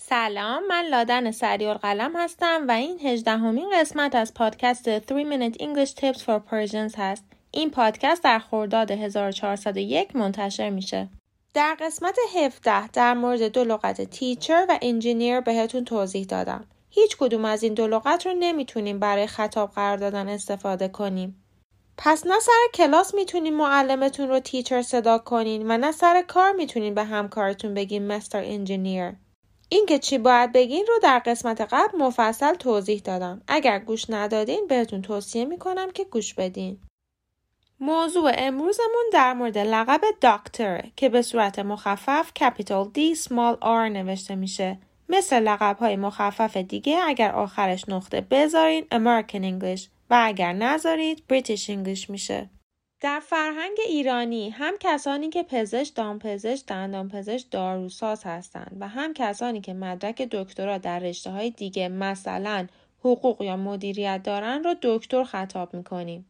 سلام من لادن سریال قلم هستم و این هجدهمین قسمت از پادکست 3 Minute English Tips for Persians هست. این پادکست در خرداد 1401 منتشر میشه. در قسمت 17 در مورد دو لغت teacher و engineer بهتون توضیح دادم. هیچ کدوم از این دو لغت رو نمی‌تونیم برای خطاب قرار دادن استفاده کنیم. پس نه سر کلاس می‌تونین معلمتون رو teacher صدا کنین و نه سر کار می‌تونین به همکارتون بگین Mr. Engineer. اینکه چی باید بگین رو در قسمت قبل مفصل توضیح دادم. اگر گوش ندادین بهتون توصیه می‌کنم که گوش بدین. موضوع امروزمون در مورد لقب داکتر که به صورت مخفف کپیتال دی سمال آر نوشته میشه. مثل لقب های مخفف دیگه اگر آخرش نقطه بذارین American English و اگر نذارید British English میشه. در فرهنگ ایرانی هم کسانی که پزشک، دامپزشک، دندانپزشک، داروساز هستند و هم کسانی که مدرک دکترا در رشته های دیگه مثلا حقوق یا مدیریت دارن رو دکتر خطاب می‌کنیم.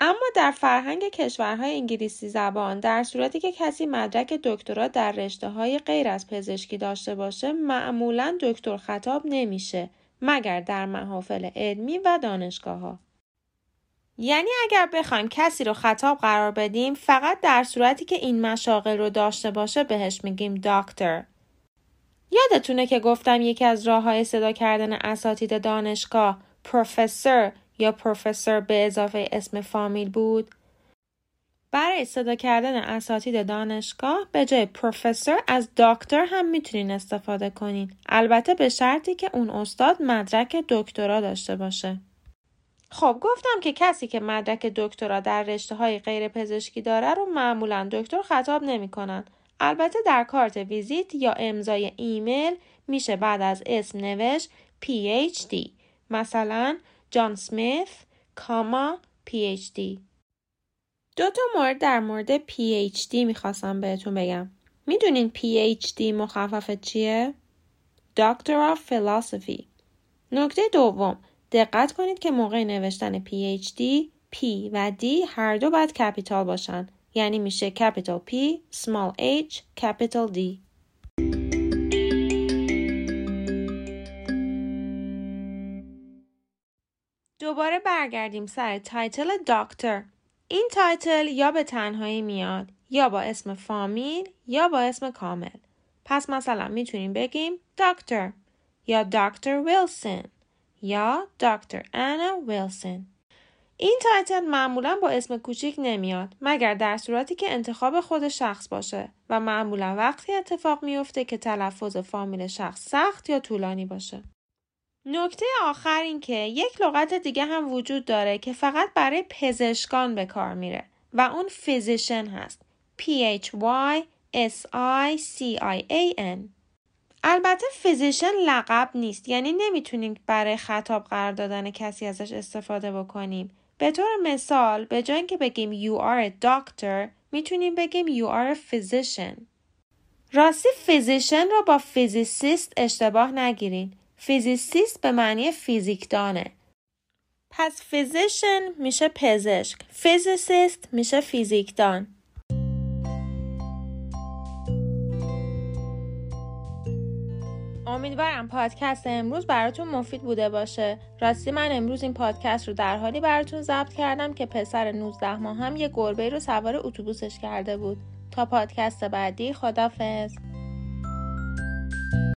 اما در فرهنگ کشورهای انگلیسی زبان در صورتی که کسی مدرک دکترا در رشته های غیر از پزشکی داشته باشه معمولا دکتر خطاب نمیشه مگر در محافل علمی و دانشگاه ها. یعنی اگر بخوایم کسی رو خطاب قرار بدیم فقط در صورتی که این مشاغل رو داشته باشه بهش میگیم داکتر. یادتونه که گفتم یکی از راه های صدا کردن اساتید دانشگاه پروفسور یا پروفسور به اضافه اسم فامیل بود؟ برای صدا کردن اساتید دانشگاه به جای پروفسور از داکتر هم می‌تونین استفاده کنین. البته به شرطی که اون استاد مدرک دکترا داشته باشه. خب گفتم که کسی که مدرک دکترا در رشته های غیر پزشکی داره رو معمولا دکتر خطاب نمی‌کنن. البته در کارت ویزیت یا امضای ایمیل میشه بعد از اسم نوشت PhD مثلا جان سمیث کاما PhD دو تا مورد در مورد PhD می‌خواستم بهتون بگم می‌دونین PhD مخفف چیه؟ Doctor of Philosophy نکته دوم دقت کنید که موقع نوشتن PhD P و D هر دو باید capital باشن. یعنی میشه capital P small h capital D. دوباره برگردیم سر title doctor این title یا به تنهایی میاد یا با اسم فامیل یا با اسم کامل. پس مثلا می‌تونیم بگیم Doctor یا Doctor Wilson. یا Doctor Anna Wilson این title معمولا با اسم کوچیک نمیاد مگر در صورتی که انتخاب خود شخص باشه و معمولا وقتی اتفاق میفته که تلفظ فامیل شخص سخت یا طولانی باشه. نکته آخر این که یک لغت دیگه هم وجود داره که فقط برای پزشکان به کار میره و اون physician هست. P-H-Y S-I-C-I-A-N البته physician لقب نیست. یعنی نمی‌تونیم برای خطاب قرار دادن کسی ازش استفاده بکنیم. به طور مثال به جای اینکه بگیم you are a doctor می‌تونیم بگیم you are a physician راستی physician را با physicist اشتباه نگیرین. physicist به معنی فیزیکدانه پس physician میشه پزشک. physicist میشه فیزیکدان امیدوارم پادکست امروز براتون مفید بوده باشه. راستی من امروز این پادکست رو در حالی براتون ضبط کردم که پسر 19 ماه هم یه گربه رو سوار اتوبوسش کرده بود. تا پادکست بعدی خدافظ